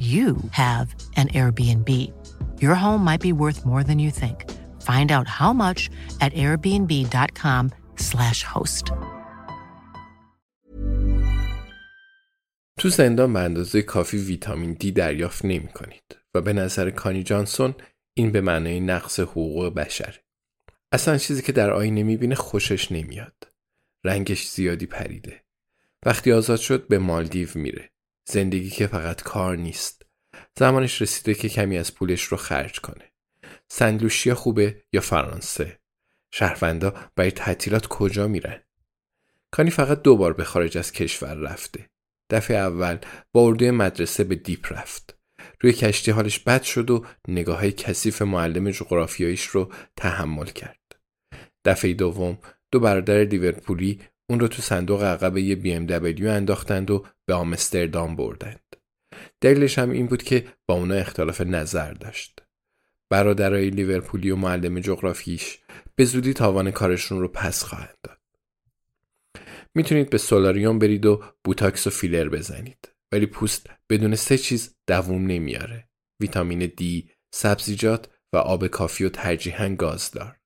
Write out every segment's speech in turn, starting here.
you have an Airbnb. Your home might be worth more than you think. Find out how much at airbnb.com/slash host. تو زندان به اندازه کافی ویتامین دی دریافت نمی کنید و به نظر کانی جانسون این به معنای نقص حقوق بشره. اصلا چیزی که در آینه می‌بینه خوشش نمیاد. رنگش زیادی پریده. وقتی آزاد شد به مالدیو میره. زندگی که فقط کار نیست. زمانش رسیده که کمی از پولش رو خرج کنه. سنلوشیا خوبه یا فرانسه؟ شهروندا برای تعطیلات کجا میرن؟ کانی فقط دو بار به خارج از کشور رفته. دفعه اول با اردوی مدرسه به دیپ رفت. روی کشتی حالش بد شد و نگاه های کثیف معلم جغرافیاییش رو تحمل کرد. دفعه دوم دو برادر لیورپولی اون رو تو صندوق عقب یه BMW انداختند و به آمستردام بردند. دلیلش هم این بود که با اونا اختلاف نظر داشت. برادرای لیورپولی و معلم جغرافیش به زودی تاوان کارشون رو پس خواهند داد. می‌تونید به سولاریوم برید و بوتاکس و فیلر بزنید. ولی پوست بدون سه چیز دووم نمیاره. ویتامین دی، سبزیجات و آب کافی و ترجیحاً گازدار.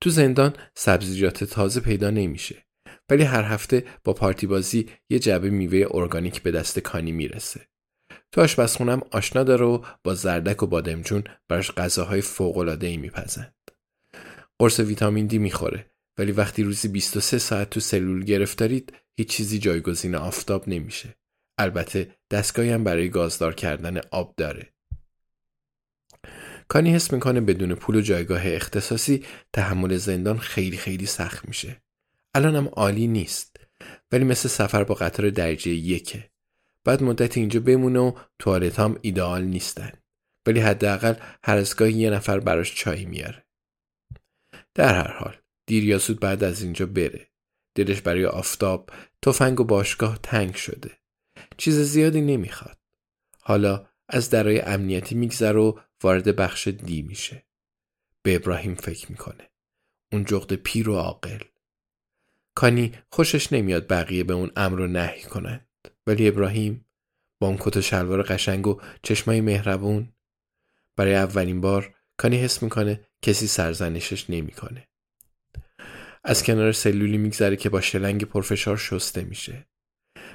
تو زندان سبزیجات تازه پیدا نمیشه. ولی هر هفته با پارتی بازی یه جعبه میوه ارگانیک به دست کانی می‌رسه. تو آشپزخونم آشنا داره و با زردک و بادمجون براش غذاهای فوق‌العاده‌ای میپزند. قرص ویتامین دی می‌خوره ولی وقتی روزی 23 ساعت تو سلول گرفتارید هیچ چیزی جایگزین آفتاب نمیشه. البته دستگاهی هم برای گازدار کردن آب داره. کانی حس می‌کنه بدون پول و جایگاه اختصاصی تحمل زندان خیلی خیلی سخت میشه. الانم عالی نیست ولی مثل سفر با قطار درجه یکه. بعد مدت اینجا بمونه و توالت هم ایدئال نیستن. ولی حداقل هر از گاهی یه نفر براش چای میاره. در هر حال دیر یا زود بعد از اینجا بره. دلش برای آفتاب تفنگ و باشگاه تنگ شده. چیز زیادی نمی‌خواد. حالا از درای امنیتی میگذره و وارد بخش دی میشه. به ابراهیم فکر می‌کنه. اون جغد پیر و عاقل. کانی خوشش نمیاد بقیه به اون امر و نهی کنند. ولی ابراهیم با اون کت و شلوار قشنگ و چشمای مهربون برای اولین بار کانی حس می‌کنه کسی سرزنشش نمی‌کنه. از کنار سلولی میگذره که با شلنگ پرفشار شسته میشه.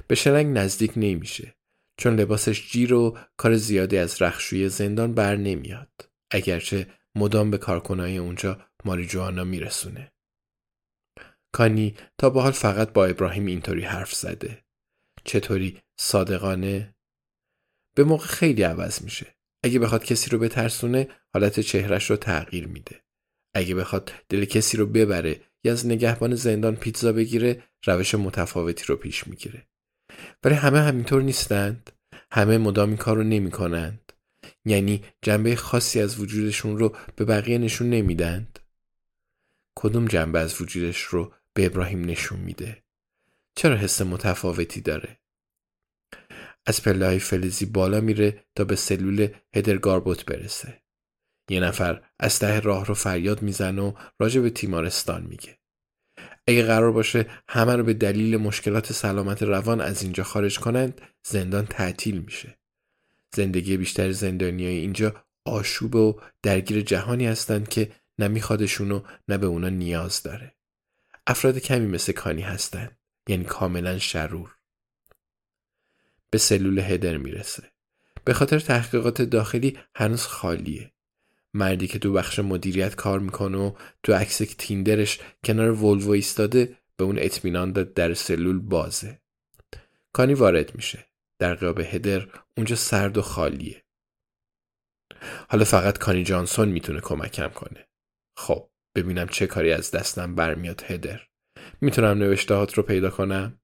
به شلنگ نزدیک نمیشه چون لباسش جیر و کار زیادی از رخشوی زندان بر نمیاد. اگرچه مدام به کارکنای اونجا ماریجوانا میرسونه. کانی تا به حال فقط با ابراهیم اینطوری حرف زده. چطوری صادقانه؟ به موقع خیلی عوض میشه. اگه بخواد کسی رو بترسونه حالت چهرش رو تغییر میده. اگه بخواد دل کسی رو ببره یا از نگهبان زندان پیتزا بگیره روش متفاوتی رو پیش می‌گیره. ولی همه همینطور نیستند. همه مدام این کار رو نمی کنند. یعنی جنبه خاصی از وجودشون رو به بقیه نشون نمیدند. کدوم جنبه از وجودش رو به ابراهیم نشون میده؟ چرا حس متفاوتی داره؟ از پله های فلزی بالا میره تا به سلول هدرگاربوت برسه. یه نفر از ته راه رو فریاد می‌زنه و راجع به تیمارستان میگه. اگه قرار باشه همه رو به دلیل مشکلات سلامت روان از اینجا خارج کنند زندان تعطیل میشه. زندگی بیشتر زندانیای اینجا آشوب و درگیر جهانی هستند که نه میخوادشون و نه به اونا نیاز داره. افراد کمی مثل کانی هستند. یعنی کاملا شرور. به سلول هدر می‌رسه. به خاطر تحقیقات داخلی هنوز خالیه مردی که تو بخش مدیریت کار می‌کنه و تو عکس تیندرش کنار ولوو ایستاده به اون اطمینان داد در سلول بازه کانی وارد میشه در قیاب هدر اونجا سرد و خالیه حالا فقط کانی جانسون می‌تونه کمکم کنه خب ببینم چه کاری از دستم برمیاد هدر. می‌تونم نوشتهات رو پیدا کنم؟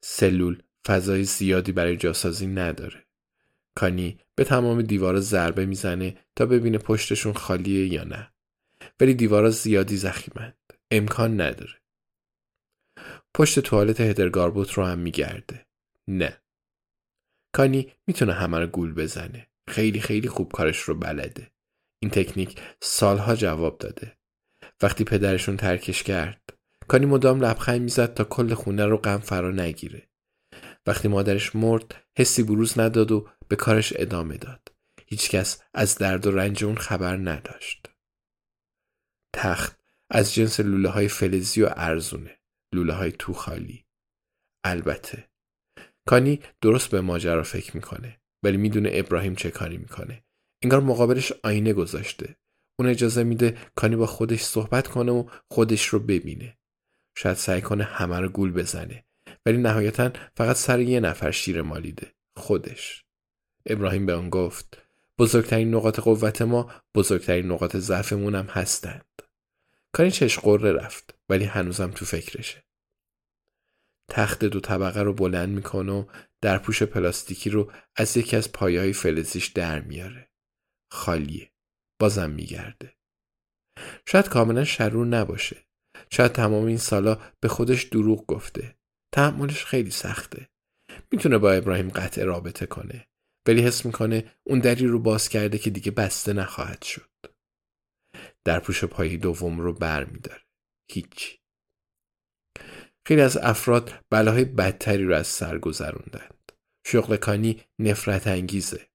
سلول فضای زیادی برای جاسازی نداره. کانی به تمام دیوارا ضربه می‌زنه تا ببینه پشتشون خالیه یا نه. ولی دیوارا زیادی زخیمند. امکان نداره. پشت توالت هدرگاربوت رو هم میگرده. نه. کانی می‌تونه همه رو گول بزنه. خیلی خیلی خوب کارش رو بلده. این تکنیک سالها جواب داده. وقتی پدرشون ترکش کرد کانی مدام لبخند می‌زد تا کل خونه رو غم فرا نگیره. وقتی مادرش مرد حسی بروز نداد و به کارش ادامه داد. هیچکس از درد و رنج اون خبر نداشت. تخت از جنس لوله های فلزی و ارزونه لوله های تو خالی. البته کانی درست به ماجرا فکر می‌کنه ولی می‌دونه ابراهیم چه کاری می‌کنه. انگار مقابلش آینه گذاشته. اون اجازه میده کانی با خودش صحبت کنه و خودش رو ببینه. شاید سعی کنه همه رو گول بزنه. ولی نهایتا فقط سر یه نفر شیر مالیده خودش. ابراهیم به اون گفت بزرگترین نقاط قوت ما بزرگترین نقاط ضعفمون هم هستند. کاری چش قره رفت ولی هنوزم تو فکرشه. تخت دو طبقه رو بلند می‌کنه و در پوش پلاستیکی رو از یکی از پایهای فلزیش در میاره. خالیه. بازم میگرده. شاید کاملا شرور نباشه. شاید تمام این سالا به خودش دروغ گفته. تحملش خیلی سخته. می‌تونه با ابراهیم قطع رابطه کنه. ولی حس می‌کنه اون دری رو باز کرده که دیگه بسته نخواهد شد. در پوش پایی دوم رو بر میداره. هیچ خیلی از افراد بلاهای بدتری رو از سر گذروندند. شغل کانی نفرت انگیزه.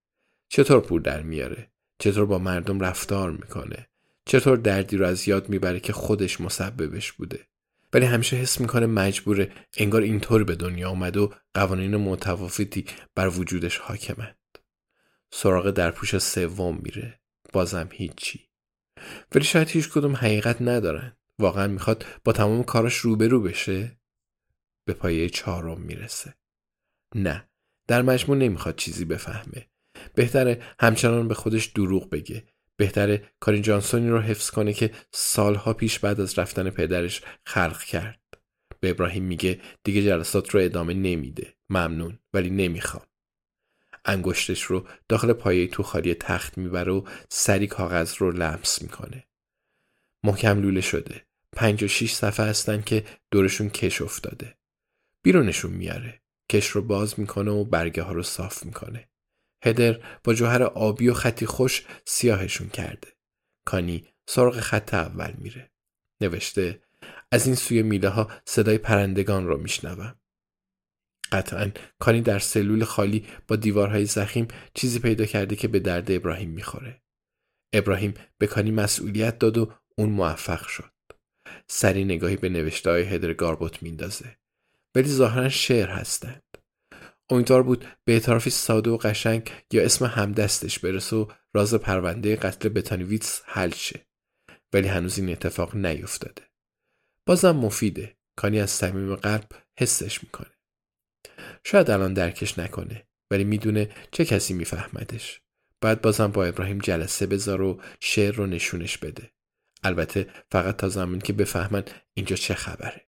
چطور پول در میاره؟ چطور با مردم رفتار می‌کنه. چطور دردی رو از یاد می‌بره که خودش مسببش بوده. ولی همیشه حس می‌کنه مجبوره انگار اینطور به دنیا آمد و قوانین متفاوتی بر وجودش حاکمند. سراغ درپوش سوم میره. بازم هیچی. ولی شاید هیچ کدوم حقیقت ندارن. واقعا می‌خواد با تمام کاراش روبرو بشه. به پایه چهارم می‌رسه. نه در مجموع نمی‌خواد چیزی بفهمه. بهتره همچنان به خودش دروغ بگه. بهتره کارین جانسونی رو حفظ کنه که سالها پیش بعد از رفتن پدرش خلق کرد. به ابراهیم میگه دیگه جلسات رو ادامه نمیده. ممنون ولی نمی‌خوام. انگشتش رو داخل پایه تو خالی تخت می‌بره و سری کاغذ رو لمس می‌کنه. محکم لوله شده. پنج و شیش صفحه هستن که دورشون کش افتاده. بیرونشون میاره. کش رو باز می‌کنه و برگه ها رو صاف می‌کنه. هدر با جوهر آبی و خطی خوش سیاهشون کرده. کانی سرغ خط اول میره. نوشته از این سوی میله ها صدای پرندگان را میشنوم. قطعا کانی در سلول خالی با دیوارهای زخیم چیزی پیدا کرده که به درد ابراهیم می‌خوره. ابراهیم به کانی مسئولیت داد و اون موفق شد. سری نگاهی به نوشته های هدر گاربوت میندازه. ولی ظاهرا شعر هستند. امیدوار بود به اعترافی ساده و قشنگ یا اسم همدستش برسه و راز پرونده قتل بتانویتس حل شه. ولی هنوز این اتفاق نیفتاده. بازم مفیده. کانی از صمیم قلب حسش می‌کنه. شاید الان درکش نکنه ولی می‌دونه چه کسی میفهمدش. باید بازم با ابراهیم جلسه بذار و شعر رو نشونش بده. البته فقط تا زمانی که بفهمن اینجا چه خبره.